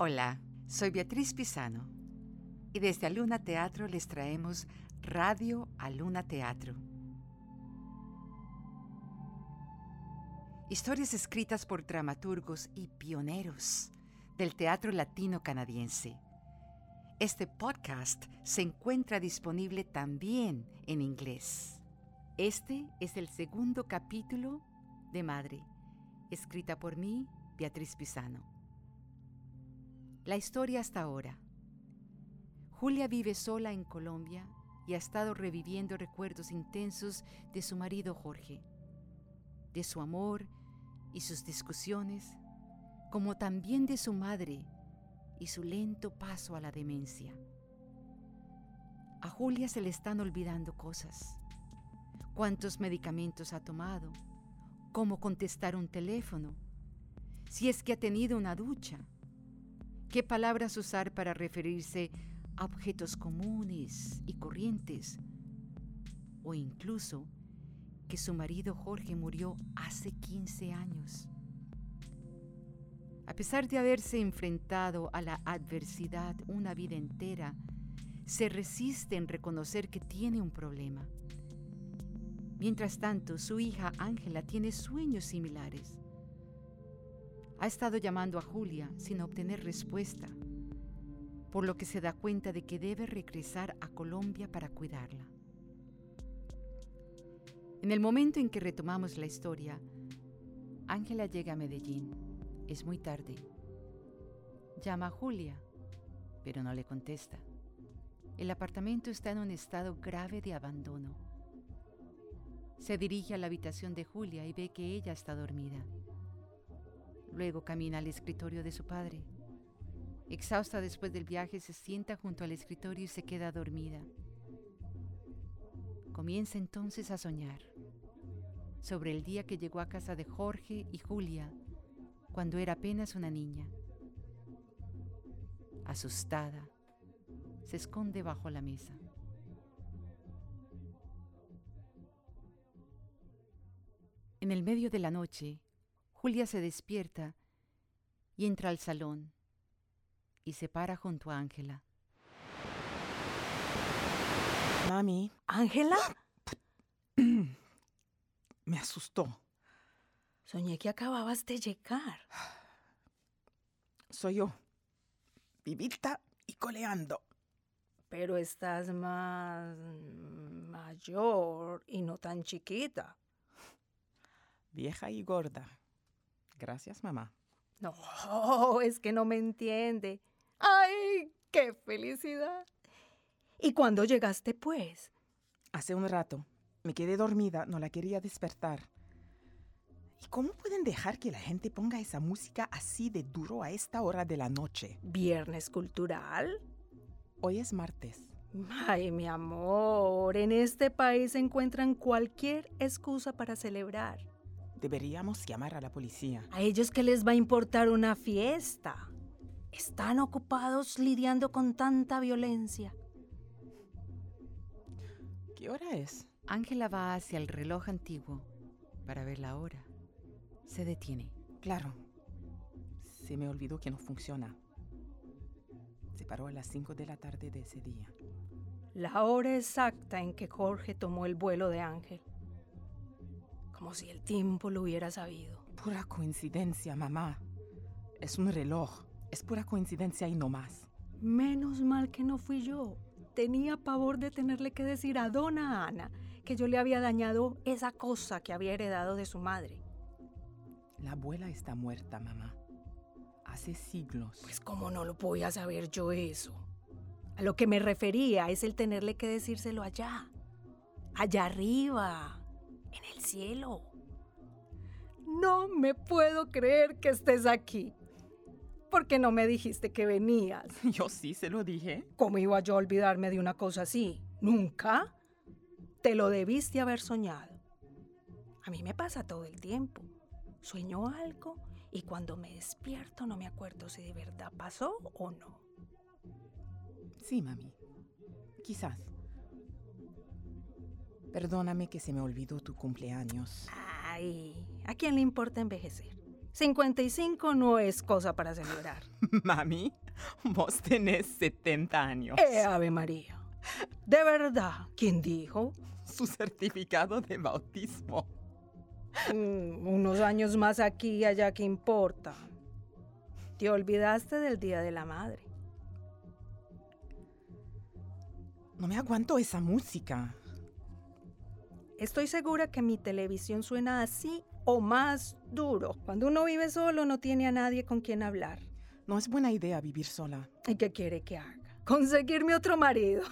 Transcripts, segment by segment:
Hola, soy Beatriz Pisano y desde Aluna Teatro les traemos Radio Aluna Teatro. Historias escritas por dramaturgos y pioneros del teatro latino canadiense. Este podcast se encuentra disponible también en inglés. Este es el segundo capítulo de Madre, escrita por mí, Beatriz Pisano. La historia hasta ahora. Julia vive sola en Colombia y ha estado reviviendo recuerdos intensos de su marido Jorge, de su amor y sus discusiones, como también de su madre y su lento paso a la demencia. A Julia se le están olvidando cosas. ¿Cuántos medicamentos ha tomado? ¿Cómo contestar un teléfono? Si es que ha tenido una ducha. ¿Qué palabras usar para referirse a objetos comunes y corrientes? O incluso que su marido Jorge murió hace 15 años. A pesar de haberse enfrentado a la adversidad una vida entera, se resiste en reconocer que tiene un problema. Mientras tanto, su hija Ángela tiene sueños similares. Ha estado llamando a Julia sin obtener respuesta, por lo que se da cuenta de que debe regresar a Colombia para cuidarla. En el momento en que retomamos la historia, Ángela llega a Medellín. Es muy tarde. Llama a Julia, pero no le contesta. El apartamento está en un estado grave de abandono. Se dirige a la habitación de Julia y ve que ella está dormida. Luego camina al escritorio de su padre. Exhausta después del viaje, se sienta junto al escritorio y se queda dormida. Comienza entonces a soñar sobre el día que llegó a casa de Jorge y Julia cuando era apenas una niña. Asustada, se esconde bajo la mesa. En el medio de la noche, Julia se despierta y entra al salón y se para junto a Ángela. Mami, ¿Ángela? me asustó. Soñé que acababas de llegar. Soy yo, vivita y coleando. Pero estás más mayor y no tan chiquita. Vieja y gorda. Gracias, mamá. No, es que no me entiende. ¡Ay, qué felicidad! ¿Y cuándo llegaste, pues? Hace un rato. Me quedé dormida, no la quería despertar. ¿Y cómo pueden dejar que la gente ponga esa música así de duro a esta hora de la noche? ¿Viernes cultural? Hoy es martes. Ay, mi amor, en este país encuentran cualquier excusa para celebrar. Deberíamos llamar a la policía. ¿A ellos qué les va a importar una fiesta? Están ocupados lidiando con tanta violencia. ¿Qué hora es? Ángela va hacia el reloj antiguo para ver la hora. Se detiene. Claro. Se me olvidó que no funciona. Se paró a las 5 de la tarde de ese día. La hora exacta en que Jorge tomó el vuelo de Ángel. Como si el tiempo lo hubiera sabido. Pura coincidencia, mamá. Es un reloj. Es pura coincidencia y no más. Menos mal que no fui yo. Tenía pavor de tenerle que decir a dona Ana que yo le había dañado esa cosa que había heredado de su madre. La abuela está muerta, mamá. Hace siglos. Pues cómo no lo podía saber yo eso. A lo que me refería es el tenerle que decírselo allá. Allá arriba. En el cielo. No me puedo creer que estés aquí. ¿Por qué no me dijiste que venías? Yo sí se lo dije. ¿Cómo iba yo a olvidarme de una cosa así? ¿Nunca? Te lo debiste haber soñado. A mí me pasa todo el tiempo. Sueño algo y cuando me despierto no me acuerdo si de verdad pasó o no. Sí, mami. Quizás. Perdóname que se me olvidó tu cumpleaños. Ay, ¿a quién le importa envejecer? 55 no es cosa para celebrar. Mami, vos tenés 70 años. ¡Eh, Ave María! ¿De verdad? ¿Quién dijo? Su certificado de bautismo. Mm, unos años más aquí y allá, ¿qué importa? Te olvidaste del Día de la Madre. No me aguanto esa música. Estoy segura que mi televisión suena así o más duro. Cuando uno vive solo no tiene a nadie con quien hablar. No es buena idea vivir sola. ¿Y qué quiere que haga? Conseguirme otro marido.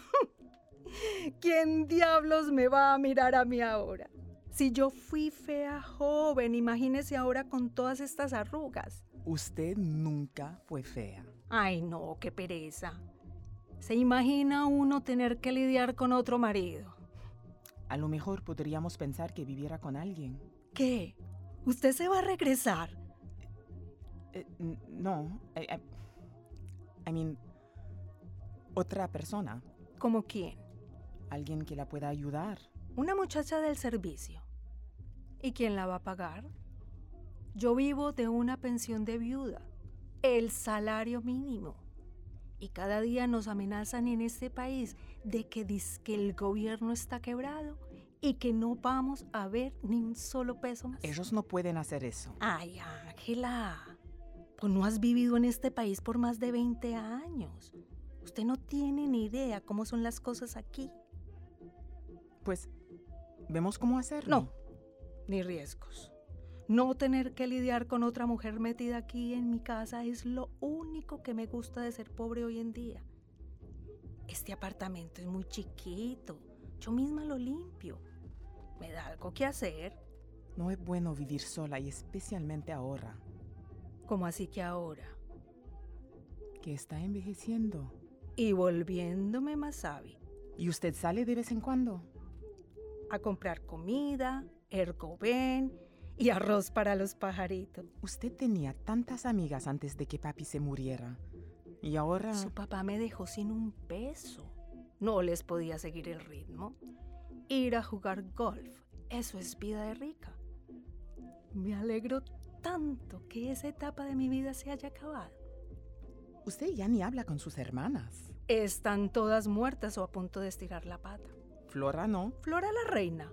¿Quién diablos me va a mirar a mí ahora? Si yo fui fea joven, imagínese ahora con todas estas arrugas. Usted nunca fue fea. Ay, no, qué pereza. ¿Se imagina uno tener que lidiar con otro marido? A lo mejor podríamos pensar que viviera con alguien. ¿Qué? ¿Usted se va a regresar? Eh, no, I, I- I mean, otra persona, ¿Como quién? alguien que la pueda ayudar. Una muchacha del servicio. ¿Y quién la va a pagar? Yo vivo de una pensión de viuda, el salario mínimo. Y cada día nos amenazan en este país de que, que el gobierno está quebrado y que no vamos a ver ni un solo peso más. Ellos no pueden hacer eso. Ay, Ángela, pues no has vivido en este país por más de 20 años. Usted no tiene ni idea cómo son las cosas aquí. Pues, vemos cómo hacerlo. No, ni riesgos. No tener que lidiar con otra mujer metida aquí en mi casa es lo único que me gusta de ser pobre hoy en día. Este apartamento es muy chiquito. Yo misma lo limpio. Me da algo que hacer. No es bueno vivir sola y especialmente ahora, Como así que ahora. que está envejeciendo. Y volviéndome más sabia. ¿Y usted sale de vez en cuando? A comprar comida, ergoben y arroz para los pajaritos. Usted tenía tantas amigas antes de que papi se muriera. Y ahora... Su papá me dejó sin un peso. No les podía seguir el ritmo. Ir a jugar golf, eso es vida de rica. Me alegro tanto que esa etapa de mi vida se haya acabado. Usted ya ni habla con sus hermanas. Están todas muertas o a punto de estirar la pata. Flora no. Flora la reina.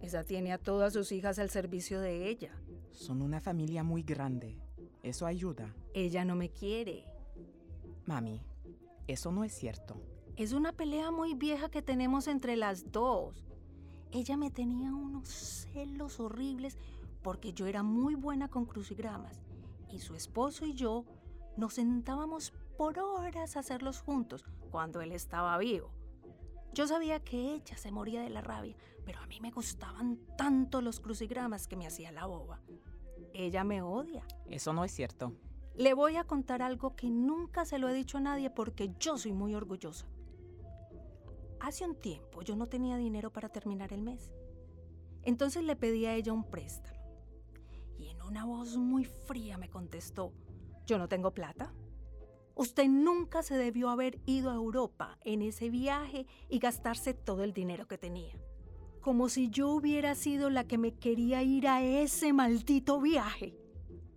Esa tiene a todas sus hijas al servicio de ella. Son una familia muy grande. Eso ayuda. Ella no me quiere. Mami, eso no es cierto. Es una pelea muy vieja que tenemos entre las dos. Ella me tenía unos celos horribles porque yo era muy buena con crucigramas y su esposo y yo nos sentábamos por horas a hacerlos juntos cuando él estaba vivo. Yo sabía que ella se moría de la rabia, pero a mí me gustaban tanto los crucigramas que me hacía la boba. Ella me odia. Eso no es cierto. Le voy a contar algo que nunca se lo he dicho a nadie porque yo soy muy orgullosa. Hace un tiempo yo no tenía dinero para terminar el mes. Entonces le pedí a ella un préstamo. Y en una voz muy fría me contestó, yo no tengo plata. Usted nunca se debió haber ido a Europa en ese viaje y gastarse todo el dinero que tenía. Como si yo hubiera sido la que me quería ir a ese maldito viaje.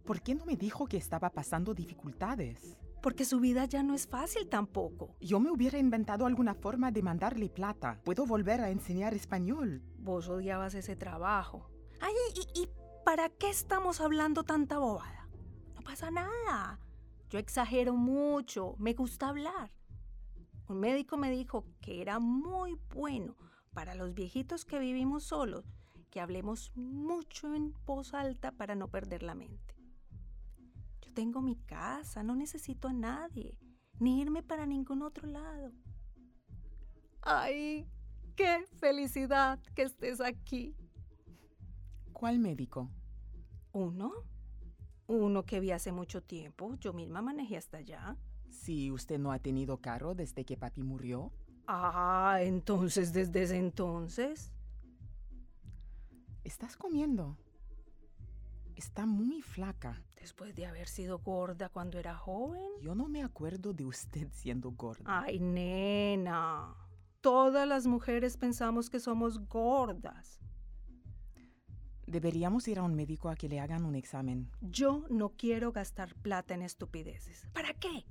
¿Por qué no me dijo que estaba pasando dificultades? Porque su vida ya no es fácil tampoco. Yo me hubiera inventado alguna forma de mandarle plata. Puedo volver a enseñar español. Vos odiabas ese trabajo. Ay, ¿y, y para qué estamos hablando tanta bobada? No pasa nada. Yo exagero mucho. Me gusta hablar. Un médico me dijo que era muy bueno para los viejitos que vivimos solos que hablemos mucho en voz alta para no perder la mente. Yo tengo mi casa, no necesito a nadie, ni irme para ningún otro lado. ¡Ay, qué felicidad que estés aquí! ¿Cuál médico? ¿Uno? Uno que vi hace mucho tiempo. Yo misma manejé hasta allá. Si usted no ha tenido carro desde que papi murió. Ah, entonces desde ese entonces. ¿Estás comiendo? Está muy flaca. Después de haber sido gorda cuando era joven. Yo no me acuerdo de usted siendo gorda. Ay, nena. Todas las mujeres pensamos que somos gordas. Deberíamos ir a un médico a que le hagan un examen. Yo no quiero gastar plata en estupideces. ¿Para qué?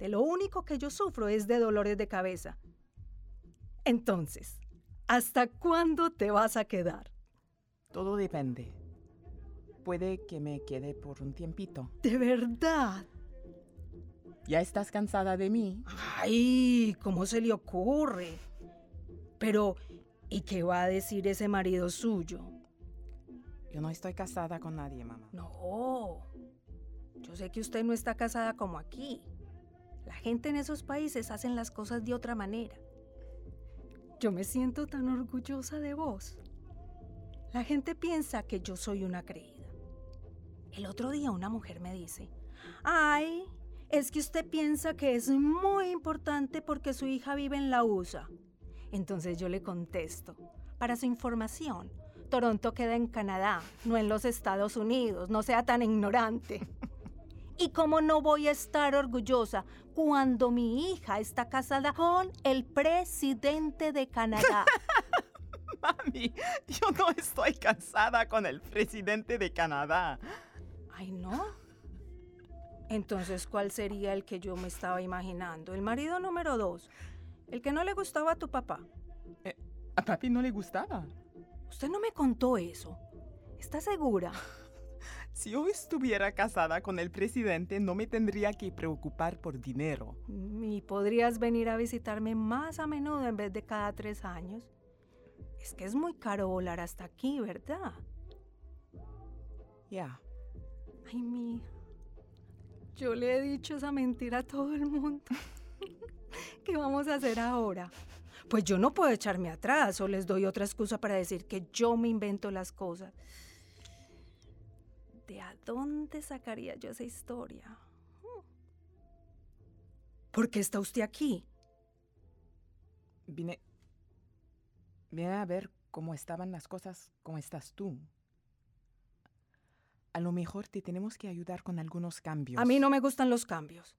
De lo único que yo sufro es de dolores de cabeza. Entonces, ¿hasta cuándo te vas a quedar? Todo depende. Puede que me quede por un tiempito. ¿De verdad? ¿Ya estás cansada de mí? Ay, ¿cómo se le ocurre? Pero, ¿y qué va a decir ese marido suyo? Yo no estoy casada con nadie, mamá. No, yo sé que usted no está casada como aquí. La gente en esos países hacen las cosas de otra manera. Yo me siento tan orgullosa de vos. La gente piensa que yo soy una creída. El otro día una mujer me dice, ay, es que usted piensa que es muy importante porque su hija vive en la USA. Entonces yo le contesto, para su información, Toronto queda en Canadá, no en los Estados Unidos, no sea tan ignorante. ¿Y cómo no voy a estar orgullosa cuando mi hija está casada con el presidente de Canadá? Mami, yo no estoy casada con el presidente de Canadá. Ay, no. Entonces, ¿cuál sería el que yo me estaba imaginando? El marido número dos. El que no le gustaba a tu papá. Eh, a papi no le gustaba. Usted no me contó eso. ¿Está segura? Si yo estuviera casada con el presidente, no me tendría que preocupar por dinero. Y podrías venir a visitarme más a menudo en vez de cada tres años. Es que es muy caro volar hasta aquí, ¿verdad? Ya. Ay, mi. Yo le he dicho esa mentira a todo el mundo. ¿Qué vamos a hacer ahora? Pues yo no puedo echarme atrás o les doy otra excusa para decir que yo me invento las cosas. ¿De a dónde sacaría yo esa historia? ¿Por qué está usted aquí? Vine. Vine a ver cómo estaban las cosas, cómo estás tú. A lo mejor te tenemos que ayudar con algunos cambios. A mí no me gustan los cambios.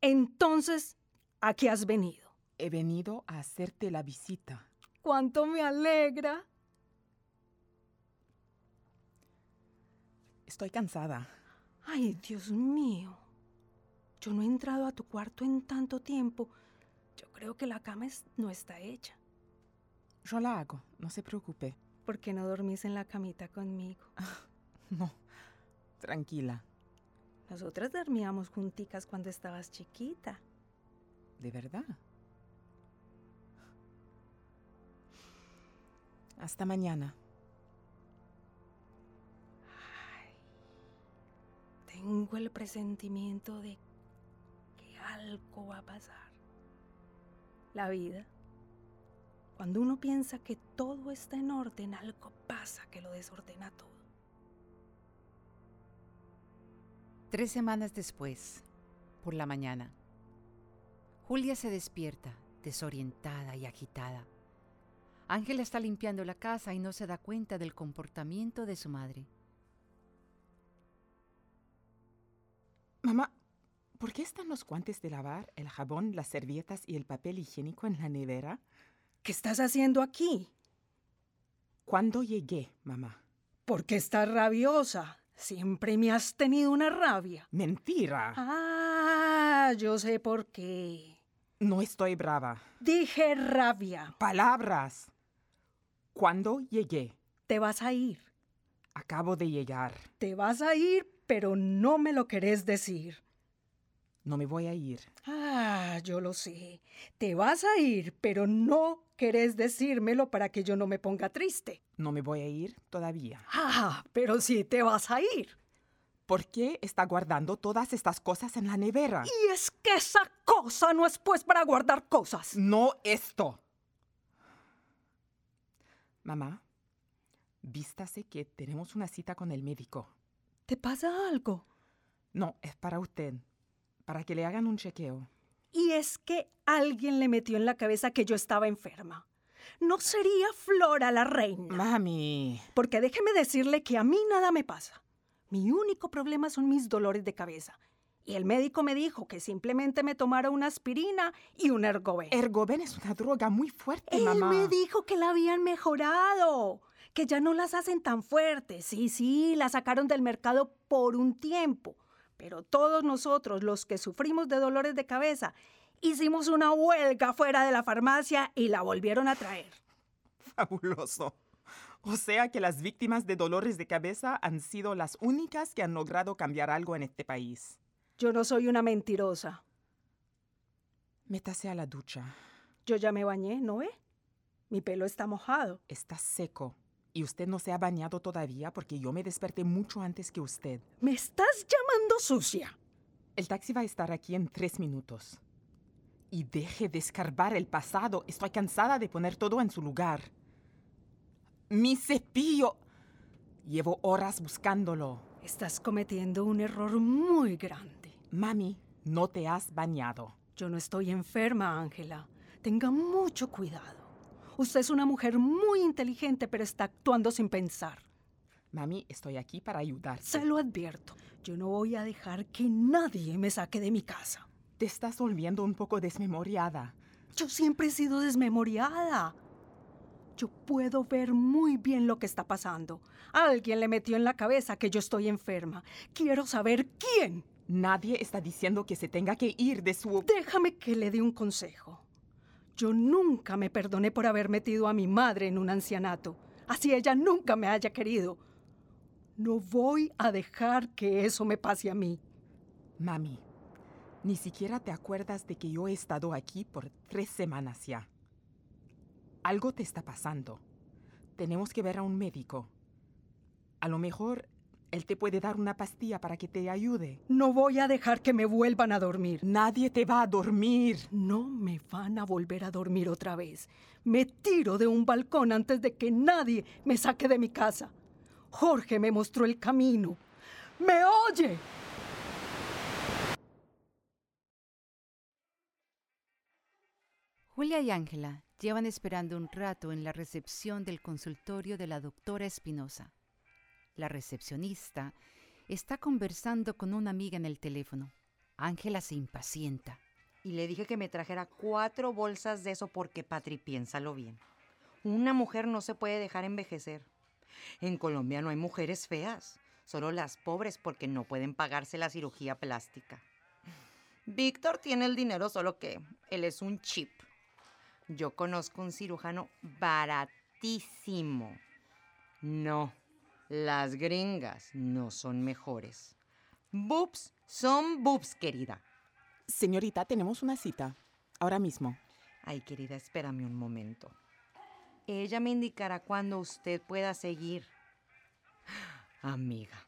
Entonces, ¿a qué has venido? He venido a hacerte la visita. ¡Cuánto me alegra! Estoy cansada. Ay, Dios mío. Yo no he entrado a tu cuarto en tanto tiempo. Yo creo que la cama es- no está hecha. Yo la hago, no se preocupe. ¿Por qué no dormís en la camita conmigo? No, tranquila. Nosotras dormíamos junticas cuando estabas chiquita. ¿De verdad? Hasta mañana. Tengo el presentimiento de que algo va a pasar. La vida. Cuando uno piensa que todo está en orden, algo pasa que lo desordena todo. Tres semanas después, por la mañana, Julia se despierta, desorientada y agitada. Ángela está limpiando la casa y no se da cuenta del comportamiento de su madre. Mamá, ¿por qué están los guantes de lavar, el jabón, las servilletas y el papel higiénico en la nevera? ¿Qué estás haciendo aquí? ¿Cuándo llegué, mamá? ¿Por qué estás rabiosa? Siempre me has tenido una rabia. Mentira. Ah, yo sé por qué. No estoy brava. Dije rabia. Palabras. ¿Cuándo llegué? Te vas a ir. Acabo de llegar. Te vas a ir, pero no me lo querés decir. No me voy a ir. Ah, yo lo sé. Te vas a ir, pero no querés decírmelo para que yo no me ponga triste. No me voy a ir todavía. Ah, pero sí te vas a ir. ¿Por qué está guardando todas estas cosas en la nevera? Y es que esa cosa no es pues para guardar cosas. No esto. Mamá, vístase que tenemos una cita con el médico. ¿Te pasa algo? No, es para usted. Para que le hagan un chequeo. Y es que alguien le metió en la cabeza que yo estaba enferma. No sería Flora la reina. Mami. Porque déjeme decirle que a mí nada me pasa. Mi único problema son mis dolores de cabeza. Y el médico me dijo que simplemente me tomara una aspirina y un ergoben. Ergoben es una droga muy fuerte, Él mamá. me dijo que la habían mejorado, que ya no las hacen tan fuertes. Sí, sí, las sacaron del mercado por un tiempo. Pero todos nosotros, los que sufrimos de dolores de cabeza, hicimos una huelga fuera de la farmacia y la volvieron a traer. Fabuloso. O sea que las víctimas de dolores de cabeza han sido las únicas que han logrado cambiar algo en este país. Yo no soy una mentirosa. Métase a la ducha. Yo ya me bañé, ¿no ve? Mi pelo está mojado. Está seco. Y usted no se ha bañado todavía porque yo me desperté mucho antes que usted. ¿Me estás llamando sucia? El taxi va a estar aquí en tres minutos. Y deje de escarbar el pasado. Estoy cansada de poner todo en su lugar. Mi cepillo. Llevo horas buscándolo. Estás cometiendo un error muy grande. Mami, no te has bañado. Yo no estoy enferma, Ángela. Tenga mucho cuidado. Usted es una mujer muy inteligente, pero está actuando sin pensar. Mami, estoy aquí para ayudarte. Se lo advierto. Yo no voy a dejar que nadie me saque de mi casa. Te estás volviendo un poco desmemoriada. Yo siempre he sido desmemoriada. Yo puedo ver muy bien lo que está pasando. Alguien le metió en la cabeza que yo estoy enferma. Quiero saber quién. Nadie está diciendo que se tenga que ir de su... Déjame que le dé un consejo. Yo nunca me perdoné por haber metido a mi madre en un ancianato. Así ella nunca me haya querido. No voy a dejar que eso me pase a mí. Mami, ni siquiera te acuerdas de que yo he estado aquí por tres semanas ya. Algo te está pasando. Tenemos que ver a un médico. A lo mejor él te puede dar una pastilla para que te ayude. No voy a dejar que me vuelvan a dormir. Nadie te va a dormir. No me van a volver a dormir otra vez. Me tiro de un balcón antes de que nadie me saque de mi casa. Jorge me mostró el camino. ¡Me oye! Julia y Ángela llevan esperando un rato en la recepción del consultorio de la doctora Espinosa. La recepcionista está conversando con una amiga en el teléfono. Ángela se impacienta. Y le dije que me trajera cuatro bolsas de eso porque, Patri, piénsalo bien. Una mujer no se puede dejar envejecer. En Colombia no hay mujeres feas, solo las pobres porque no pueden pagarse la cirugía plástica. Víctor tiene el dinero, solo que él es un chip. Yo conozco un cirujano baratísimo. No, las gringas no son mejores. Boobs son boobs, querida. Señorita, tenemos una cita. Ahora mismo. Ay, querida, espérame un momento. Ella me indicará cuándo usted pueda seguir. Amiga,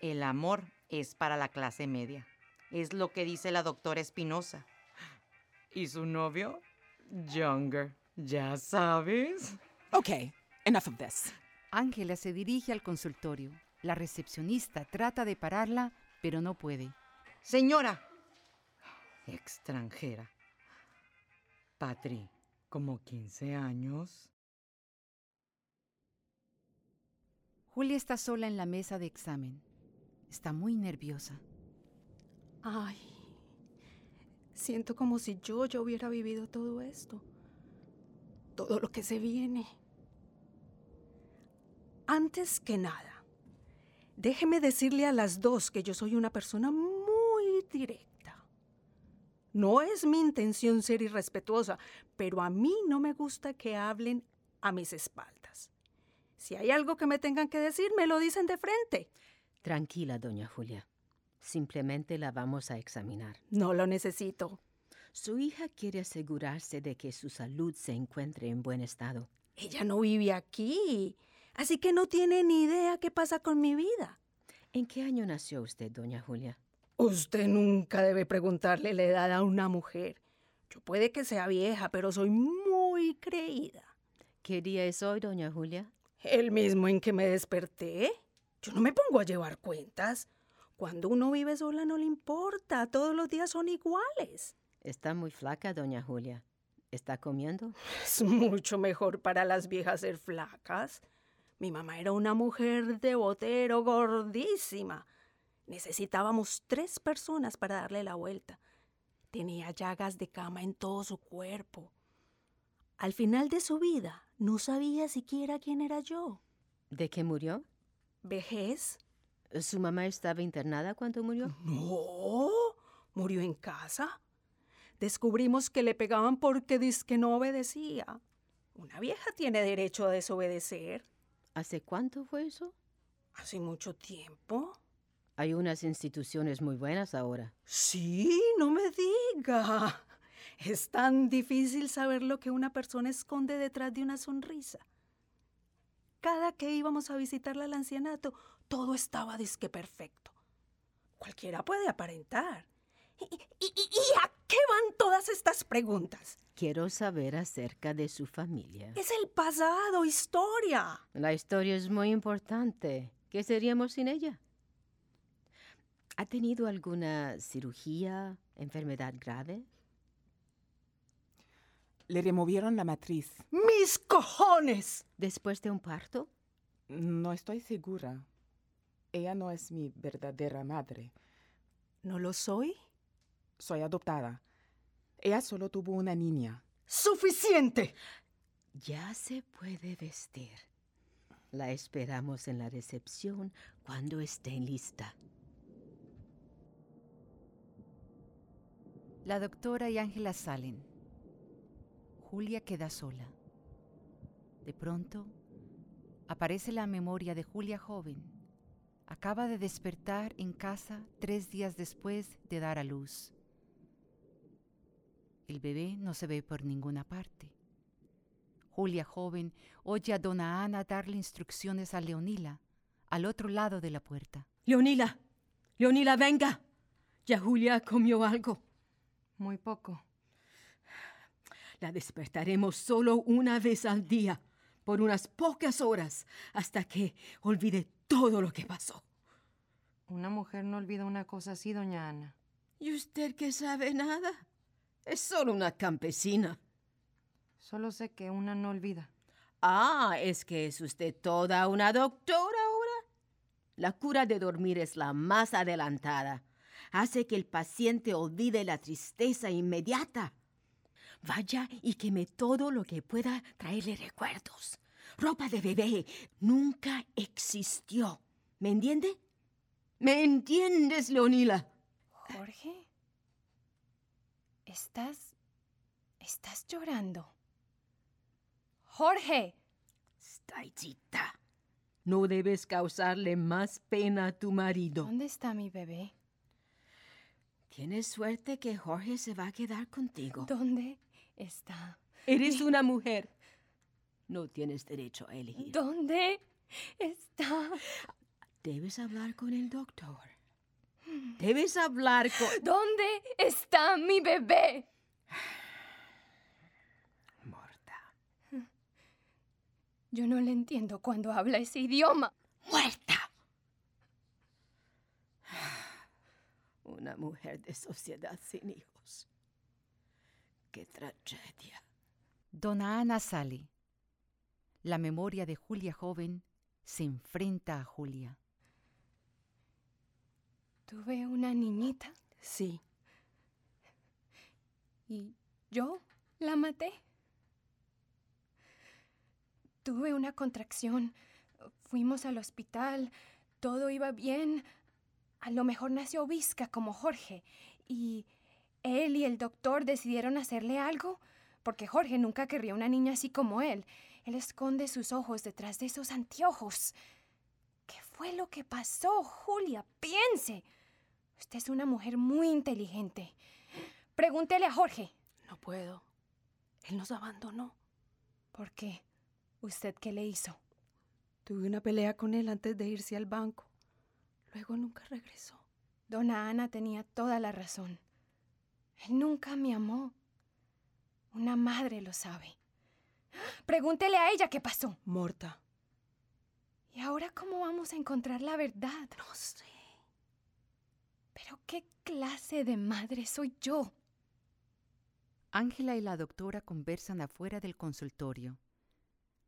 el amor es para la clase media. Es lo que dice la doctora Espinosa. ¿Y su novio? Younger. ¿Ya sabes? Ok, enough of this. Ángela se dirige al consultorio. La recepcionista trata de pararla, pero no puede. Señora. Extranjera. Patri, como 15 años. Julia está sola en la mesa de examen. Está muy nerviosa. Ay, siento como si yo ya hubiera vivido todo esto. Todo lo que se viene. Antes que nada, déjeme decirle a las dos que yo soy una persona muy directa. No es mi intención ser irrespetuosa, pero a mí no me gusta que hablen a mis espaldas. Si hay algo que me tengan que decir, me lo dicen de frente. Tranquila, doña Julia. Simplemente la vamos a examinar. No lo necesito. Su hija quiere asegurarse de que su salud se encuentre en buen estado. Ella no vive aquí, así que no tiene ni idea qué pasa con mi vida. ¿En qué año nació usted, doña Julia? Usted nunca debe preguntarle la edad a una mujer. Yo puede que sea vieja, pero soy muy creída. ¿Qué día es hoy, doña Julia? El mismo en que me desperté. Yo no me pongo a llevar cuentas. Cuando uno vive sola no le importa, todos los días son iguales. Está muy flaca, doña Julia. ¿Está comiendo? Es mucho mejor para las viejas ser flacas. Mi mamá era una mujer de botero gordísima. Necesitábamos tres personas para darle la vuelta. Tenía llagas de cama en todo su cuerpo. Al final de su vida no sabía siquiera quién era yo. ¿De qué murió? ¿Vejez? ¿Su mamá estaba internada cuando murió? No, murió en casa. Descubrimos que le pegaban porque que no obedecía. Una vieja tiene derecho a desobedecer. ¿Hace cuánto fue eso? Hace mucho tiempo. Hay unas instituciones muy buenas ahora. Sí, no me diga. Es tan difícil saber lo que una persona esconde detrás de una sonrisa. Cada que íbamos a visitarla al ancianato, todo estaba disque perfecto. Cualquiera puede aparentar. ¿Y, y- y- y a qué van todas estas preguntas? Quiero saber acerca de su familia. Es el pasado, historia. La historia es muy importante. ¿Qué seríamos sin ella? ¿Ha tenido alguna cirugía, enfermedad grave? Le removieron la matriz. ¡Mis cojones! ¿Después de un parto? No estoy segura. Ella no es mi verdadera madre. ¿No lo soy? Soy adoptada. Ella solo tuvo una niña. ¡Suficiente! Ya se puede vestir. La esperamos en la recepción cuando esté lista. La doctora y Ángela salen. Julia queda sola. De pronto, aparece la memoria de Julia joven. Acaba de despertar en casa tres días después de dar a luz. El bebé no se ve por ninguna parte. Julia joven oye a dona Ana darle instrucciones a Leonila, al otro lado de la puerta. Leonila, Leonila, venga. Ya Julia comió algo. Muy poco. La despertaremos solo una vez al día, por unas pocas horas, hasta que olvide todo lo que pasó. Una mujer no olvida una cosa así, doña Ana. ¿Y usted que sabe nada? Es solo una campesina. Solo sé que una no olvida. Ah, es que es usted toda una doctora ahora. La cura de dormir es la más adelantada. Hace que el paciente olvide la tristeza inmediata. Vaya y queme todo lo que pueda traerle recuerdos. Ropa de bebé nunca existió. ¿Me entiende? ¿Me entiendes, Leonila? Jorge, estás... estás llorando. Jorge, Staitita, no debes causarle más pena a tu marido. ¿dónde está mi bebé? Tienes suerte que Jorge se va a quedar contigo. ¿Dónde está? Eres una mujer. No tienes derecho a elegir. ¿Dónde está? Debes hablar con el doctor. Debes hablar con... ¿Dónde está mi bebé? Morta. Yo no le entiendo cuando habla ese idioma. ¡Muerta! Una mujer de sociedad sin hijos. ¡Qué tragedia! Dona Ana sale. La memoria de Julia joven se enfrenta a Julia. Tuve una niñita Sí. y yo la maté. Tuve una contracción. Fuimos al hospital. Todo iba bien. A lo mejor nació visca como Jorge. Y él y el doctor decidieron hacerle algo. Porque Jorge nunca querría una niña así como él. Él esconde sus ojos detrás de esos anteojos. ¿Qué fue lo que pasó, Julia? Piense. Usted es una mujer muy inteligente. Pregúntele a Jorge. No puedo. Él nos abandonó. ¿Por qué? ¿Usted qué le hizo? Tuve una pelea con él antes de irse al banco. Luego nunca regresó. Dona Ana tenía toda la razón. Él nunca me amó. Una madre lo sabe. Pregúntele a ella qué pasó. Morta. ¿Y ahora cómo vamos a encontrar la verdad? No sé. Pero ¿qué clase de madre soy yo? Ángela y la doctora conversan afuera del consultorio.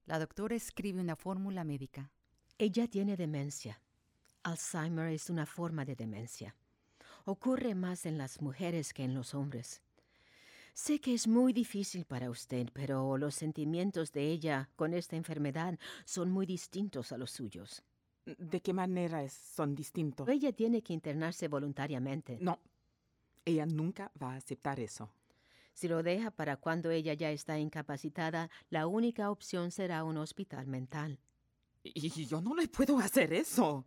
La doctora escribe una fórmula médica. Ella tiene demencia. Alzheimer es una forma de demencia. Ocurre más en las mujeres que en los hombres. Sé que es muy difícil para usted, pero los sentimientos de ella con esta enfermedad son muy distintos a los suyos. ¿De qué manera es- son distintos? Ella tiene que internarse voluntariamente. No, ella nunca va a aceptar eso. Si lo deja para cuando ella ya está incapacitada, la única opción será un hospital mental. Y yo no le puedo hacer eso.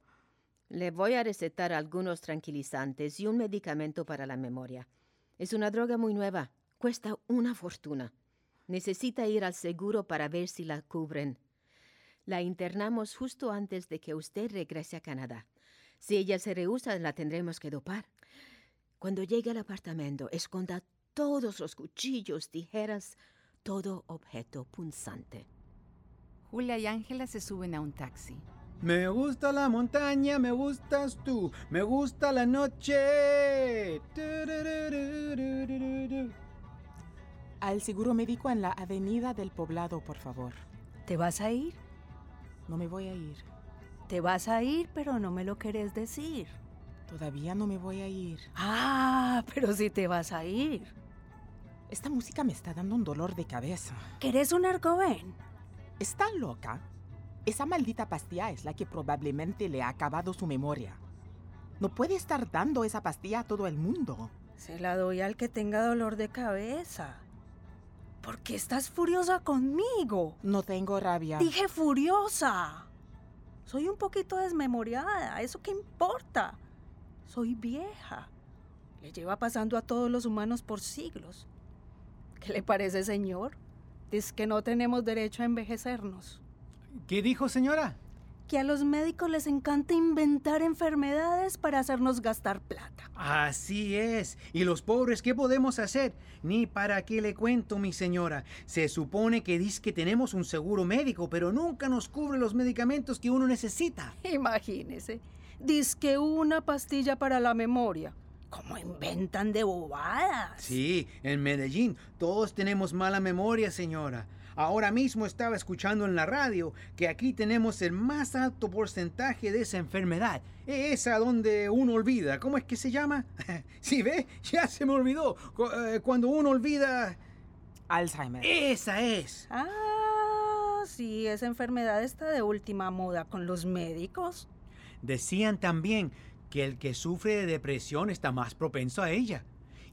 Le voy a recetar algunos tranquilizantes y un medicamento para la memoria. Es una droga muy nueva. Cuesta una fortuna. Necesita ir al seguro para ver si la cubren. La internamos justo antes de que usted regrese a Canadá. Si ella se rehúsa, la tendremos que dopar. Cuando llegue al apartamento, esconda todos los cuchillos, tijeras, todo objeto punzante. Julia y Ángela se suben a un taxi. Me gusta la montaña, me gustas tú, me gusta la noche. Al seguro médico en la avenida del poblado, por favor. ¿Te vas a ir? No me voy a ir. Te vas a ir, pero no me lo querés decir. Todavía no me voy a ir. Ah, pero si te vas a ir. Esta música me está dando un dolor de cabeza. ¿Querés un argobén? ¿Está loca? Esa maldita pastilla es la que probablemente le ha acabado su memoria. No puede estar dando esa pastilla a todo el mundo. Se la doy al que tenga dolor de cabeza. ¿Por qué estás furiosa conmigo? No tengo rabia. Dije furiosa. Soy un poquito desmemoriada. ¿Eso qué importa? Soy vieja. Le lleva pasando a todos los humanos por siglos. ¿Qué le parece, señor? Dice que no tenemos derecho a envejecernos. ¿Qué dijo, señora? Que a los médicos les encanta inventar enfermedades para hacernos gastar plata. Así es. ¿Y los pobres qué podemos hacer? Ni para qué le cuento, mi señora. Se supone que dice que tenemos un seguro médico, pero nunca nos cubre los medicamentos que uno necesita. Imagínese. Dice que una pastilla para la memoria. ¿Cómo inventan de bobadas? Sí, en Medellín todos tenemos mala memoria, señora. Ahora mismo estaba escuchando en la radio que aquí tenemos el más alto porcentaje de esa enfermedad. Esa donde uno olvida. ¿Cómo es que se llama? Sí, ve, ya se me olvidó. Eh, Cuando uno olvida... Alzheimer. Esa es. Ah, sí, esa enfermedad está de última moda con los médicos. Decían también que el que sufre de depresión está más propenso a ella.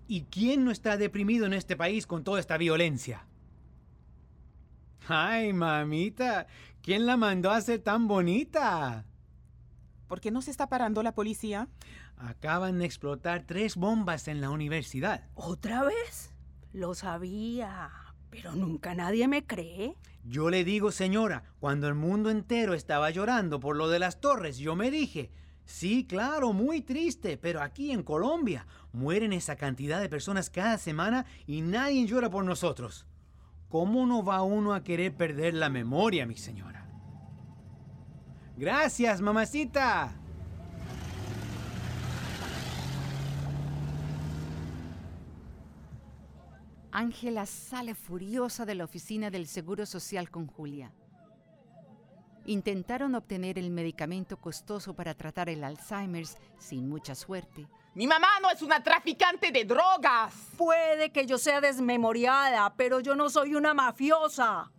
¿Y quién no está deprimido en este país con toda esta violencia? Ay, mamita, ¿quién la mandó a ser tan bonita? ¿Por qué no se está parando la policía? Acaban de explotar tres bombas en la universidad. ¿Otra vez? Lo sabía, pero nunca nadie me cree. Yo le digo, señora, cuando el mundo entero estaba llorando por lo de las torres, yo me dije, sí, claro, muy triste, pero aquí en Colombia mueren esa cantidad de personas cada semana y nadie llora por nosotros. ¿Cómo no va uno a querer perder la memoria, mi señora? Gracias, mamacita. Ángela sale furiosa de la oficina del Seguro Social con Julia. Intentaron obtener el medicamento costoso para tratar el Alzheimer sin mucha suerte. Mi mamá no es una traficante de drogas. Puede que yo sea desmemoriada, pero yo no soy una mafiosa.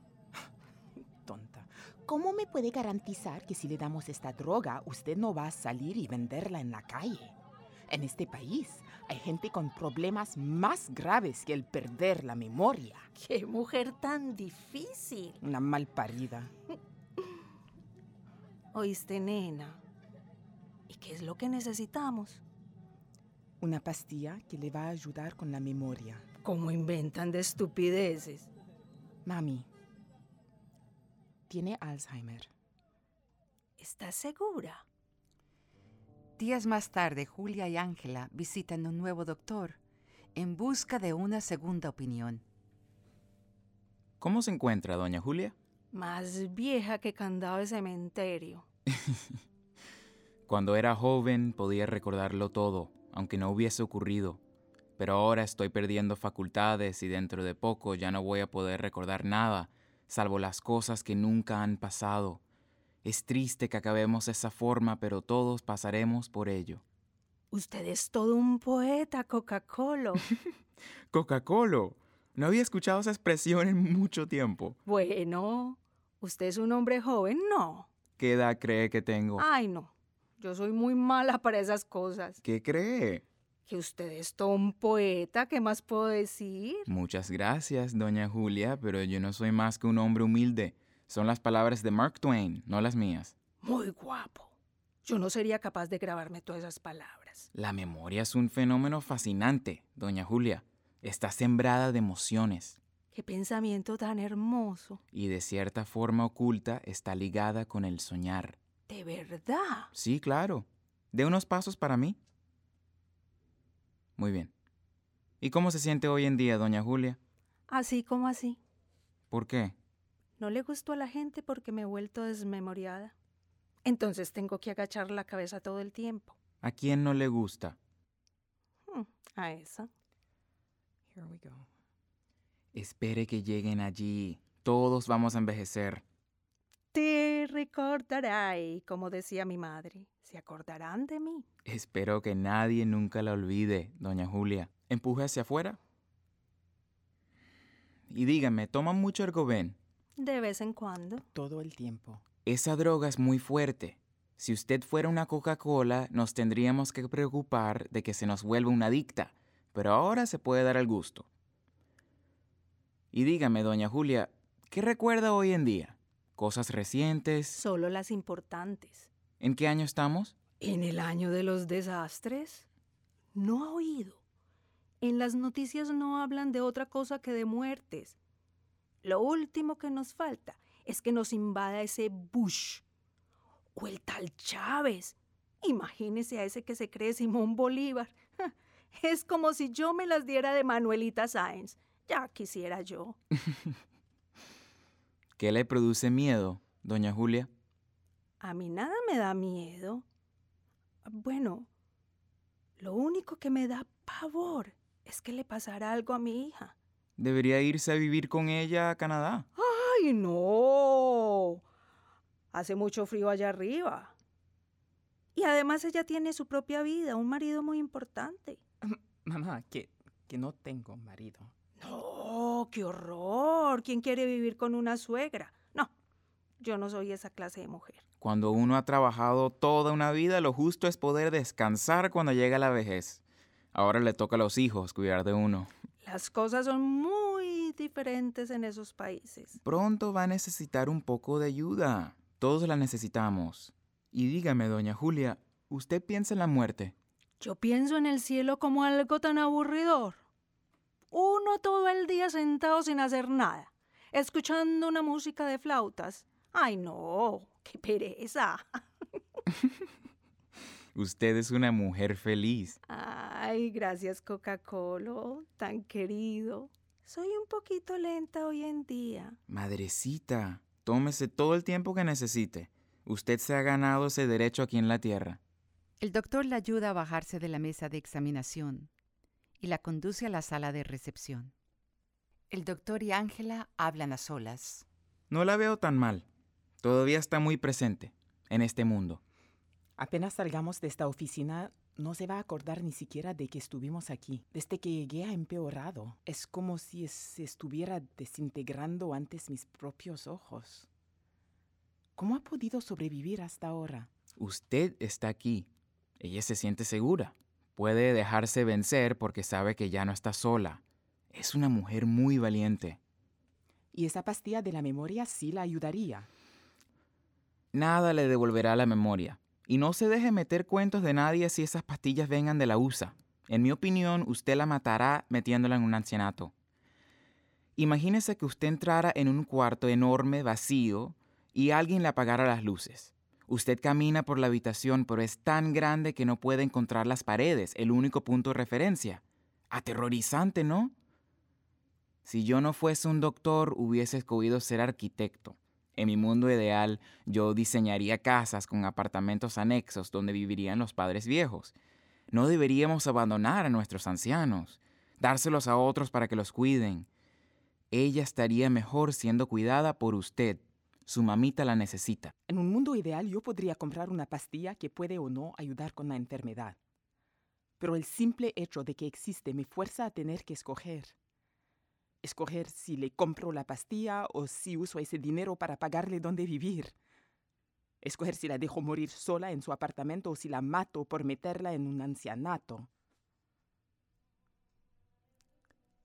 Tonta. ¿Cómo me puede garantizar que si le damos esta droga, usted no va a salir y venderla en la calle? En este país hay gente con problemas más graves que el perder la memoria. Qué mujer tan difícil. Una malparida. Oíste, nena. ¿Y qué es lo que necesitamos? Una pastilla que le va a ayudar con la memoria. ¿Cómo inventan de estupideces? Mami, tiene Alzheimer. ¿Estás segura? Días más tarde, Julia y Ángela visitan un nuevo doctor en busca de una segunda opinión. ¿Cómo se encuentra, doña Julia? Más vieja que candado de cementerio. Cuando era joven podía recordarlo todo, aunque no hubiese ocurrido. Pero ahora estoy perdiendo facultades y dentro de poco ya no voy a poder recordar nada, salvo las cosas que nunca han pasado. Es triste que acabemos esa forma, pero todos pasaremos por ello. Usted es todo un poeta, Coca-Cola. Coca-Cola. No había escuchado esa expresión en mucho tiempo. Bueno, ¿usted es un hombre joven? No. ¿Qué edad cree que tengo? Ay, no. Yo soy muy mala para esas cosas. ¿Qué cree? Que usted es todo un poeta, ¿qué más puedo decir? Muchas gracias, doña Julia, pero yo no soy más que un hombre humilde. Son las palabras de Mark Twain, no las mías. Muy guapo. Yo no sería capaz de grabarme todas esas palabras. La memoria es un fenómeno fascinante, doña Julia. Está sembrada de emociones Qué pensamiento tan hermoso. y de cierta forma oculta está ligada con el soñar. De verdad. Sí, claro. De unos pasos para mí. Muy bien. ¿Y cómo se siente hoy en día, doña Julia? Así como así. ¿Por qué? No le gustó a la gente porque me he vuelto desmemoriada. Entonces tengo que agachar la cabeza todo el tiempo. ¿A quién no le gusta? Hmm, a esa. Here we go. Espere que lleguen allí. Todos vamos a envejecer. Te recordaré, como decía mi madre. Se acordarán de mí. Espero que nadie nunca la olvide, doña Julia. Empuje hacia afuera. Y dígame, ¿toma mucho ergoben? De vez en cuando. Todo el tiempo. Esa droga es muy fuerte. Si usted fuera una Coca-Cola, nos tendríamos que preocupar de que se nos vuelva una adicta, pero ahora se puede dar el gusto. Y dígame, doña Julia, ¿qué recuerda hoy en día? ¿Cosas recientes? Solo las importantes. ¿En qué año estamos? ¿En el año de los desastres? No ha oído. En las noticias no hablan de otra cosa que de muertes. Lo último que nos falta es que nos invada ese Bush o el tal Chávez. Imagínese a ese que se cree Simón Bolívar. Es como si yo me las diera de Manuelita Sáenz. Ya quisiera yo. ¿Qué le produce miedo, doña Julia? A mí nada me da miedo. Bueno, lo único que me da pavor es que le pasara algo a mi hija. Debería irse a vivir con ella a Canadá. ¡Ay, no! Hace mucho frío allá arriba. Y además ella tiene su propia vida, un marido muy importante. Mamá, que, que no tengo marido. No, qué horror. ¿Quién quiere vivir con una suegra? No, yo no soy esa clase de mujer. Cuando uno ha trabajado toda una vida, lo justo es poder descansar cuando llega la vejez. Ahora le toca a los hijos cuidar de uno. Las cosas son muy diferentes en esos países. Pronto va a necesitar un poco de ayuda. Todos la necesitamos. Y dígame, doña Julia, ¿usted piensa en la muerte? Yo pienso en el cielo como algo tan aburridor. Uno todo el día sentado sin hacer nada, escuchando una música de flautas. Ay, no, qué pereza. Usted es una mujer feliz. Ay, gracias Coca-Cola, tan querido. Soy un poquito lenta hoy en día. Madrecita, tómese todo el tiempo que necesite. Usted se ha ganado ese derecho aquí en la tierra. El doctor la ayuda a bajarse de la mesa de examinación y la conduce a la sala de recepción. El doctor y Ángela hablan a solas. No la veo tan mal. Todavía está muy presente en este mundo. Apenas salgamos de esta oficina, no se va a acordar ni siquiera de que estuvimos aquí. Desde que llegué ha empeorado. Es como si se estuviera desintegrando antes mis propios ojos. ¿Cómo ha podido sobrevivir hasta ahora? Usted está aquí. Ella se siente segura. Puede dejarse vencer porque sabe que ya no está sola. Es una mujer muy valiente. Y esa pastilla de la memoria sí la ayudaría. Nada le devolverá la memoria. Y no se deje meter cuentos de nadie si esas pastillas vengan de la USA. En mi opinión, usted la matará metiéndola en un ancianato. Imagínese que usted entrara en un cuarto enorme, vacío, y alguien le apagara las luces. Usted camina por la habitación, pero es tan grande que no puede encontrar las paredes, el único punto de referencia. Aterrorizante, ¿no? Si yo no fuese un doctor, hubiese escogido ser arquitecto. En mi mundo ideal, yo diseñaría casas con apartamentos anexos donde vivirían los padres viejos. No deberíamos abandonar a nuestros ancianos, dárselos a otros para que los cuiden. Ella estaría mejor siendo cuidada por usted. Su mamita la necesita. En un mundo ideal yo podría comprar una pastilla que puede o no ayudar con la enfermedad. Pero el simple hecho de que existe me fuerza a tener que escoger. Escoger si le compro la pastilla o si uso ese dinero para pagarle dónde vivir. Escoger si la dejo morir sola en su apartamento o si la mato por meterla en un ancianato.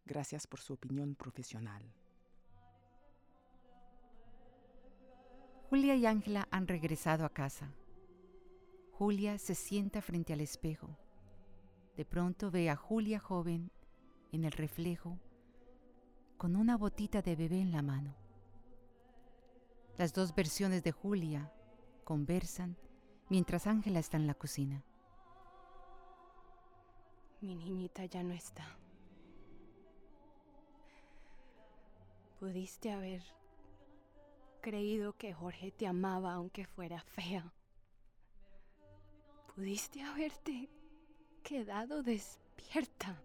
Gracias por su opinión profesional. Julia y Ángela han regresado a casa. Julia se sienta frente al espejo. De pronto ve a Julia joven en el reflejo con una botita de bebé en la mano. Las dos versiones de Julia conversan mientras Ángela está en la cocina. Mi niñita ya no está. Pudiste haber creído que Jorge te amaba aunque fuera fea. Pudiste haberte quedado despierta.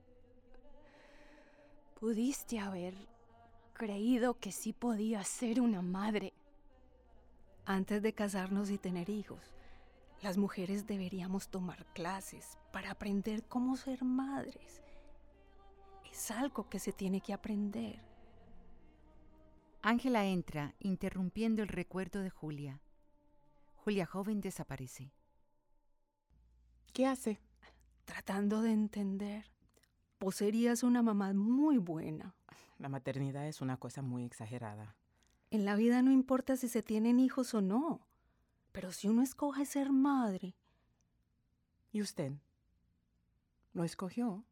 Pudiste haber creído que sí podía ser una madre. Antes de casarnos y tener hijos, las mujeres deberíamos tomar clases para aprender cómo ser madres. Es algo que se tiene que aprender. Ángela entra, interrumpiendo el recuerdo de Julia. Julia joven desaparece. ¿Qué hace? Tratando de entender. Vos serías una mamá muy buena. La maternidad es una cosa muy exagerada. En la vida no importa si se tienen hijos o no, pero si uno escoge ser madre. ¿Y usted? ¿Lo escogió?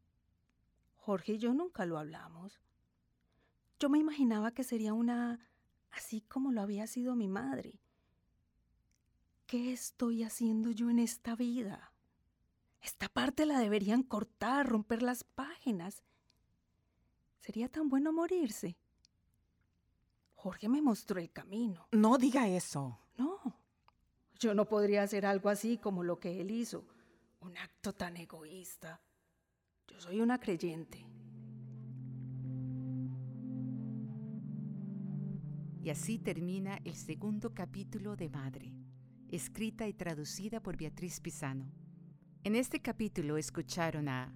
Jorge y yo nunca lo hablamos. Yo me imaginaba que sería una así como lo había sido mi madre. ¿Qué estoy haciendo yo en esta vida? Esta parte la deberían cortar, romper las páginas. Sería tan bueno morirse. Jorge me mostró el camino. No diga eso. No. Yo no podría hacer algo así como lo que él hizo. Un acto tan egoísta. Yo soy una creyente. Y así termina el segundo capítulo de Madre, escrita y traducida por Beatriz Pisano. En este capítulo escucharon a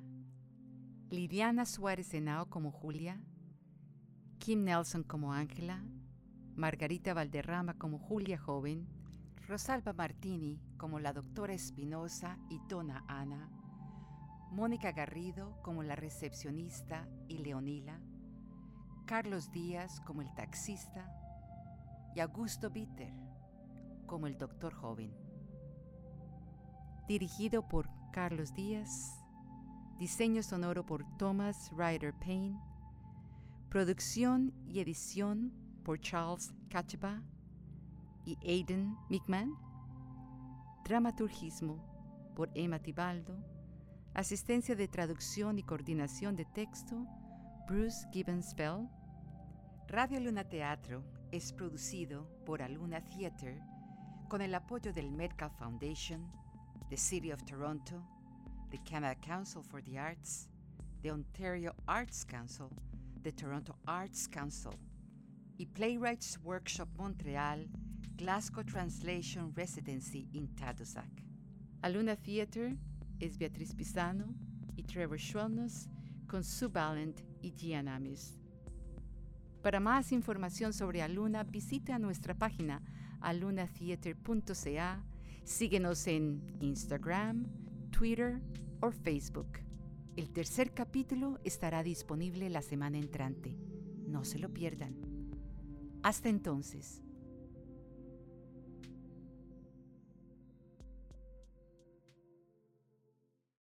Liliana Suárez Henao como Julia, Kim Nelson como Ángela, Margarita Valderrama como Julia Joven, Rosalba Martini como la doctora Espinosa y Dona Ana, Mónica Garrido como la recepcionista y Leonila, Carlos Díaz como el taxista y Augusto Bitter como el doctor joven. Dirigido por Carlos Díaz, diseño sonoro por Thomas Ryder Payne, producción y edición por Charles Cacheba y Aidan Mickman, dramaturgismo por Emma Tibaldo, asistencia de traducción y coordinación de texto Bruce Gibbons Bell, Radio Luna Teatro es producido por Aluna Theatre con el apoyo del Metcalf Foundation, the City of Toronto, the Canada Council for the Arts, the Ontario Arts Council, the Toronto Arts Council y Playwrights Workshop Montreal, Glasgow Translation Residency in Tadoussac. Aluna Theatre es Beatriz Pisano y Trevor Schwellnus con Sue Ballant y Gian Amis. Para más información sobre Aluna, visite a nuestra página alunatheater.ca, síguenos en Instagram, Twitter o Facebook. El tercer capítulo estará disponible la semana entrante. No se lo pierdan. Hasta entonces.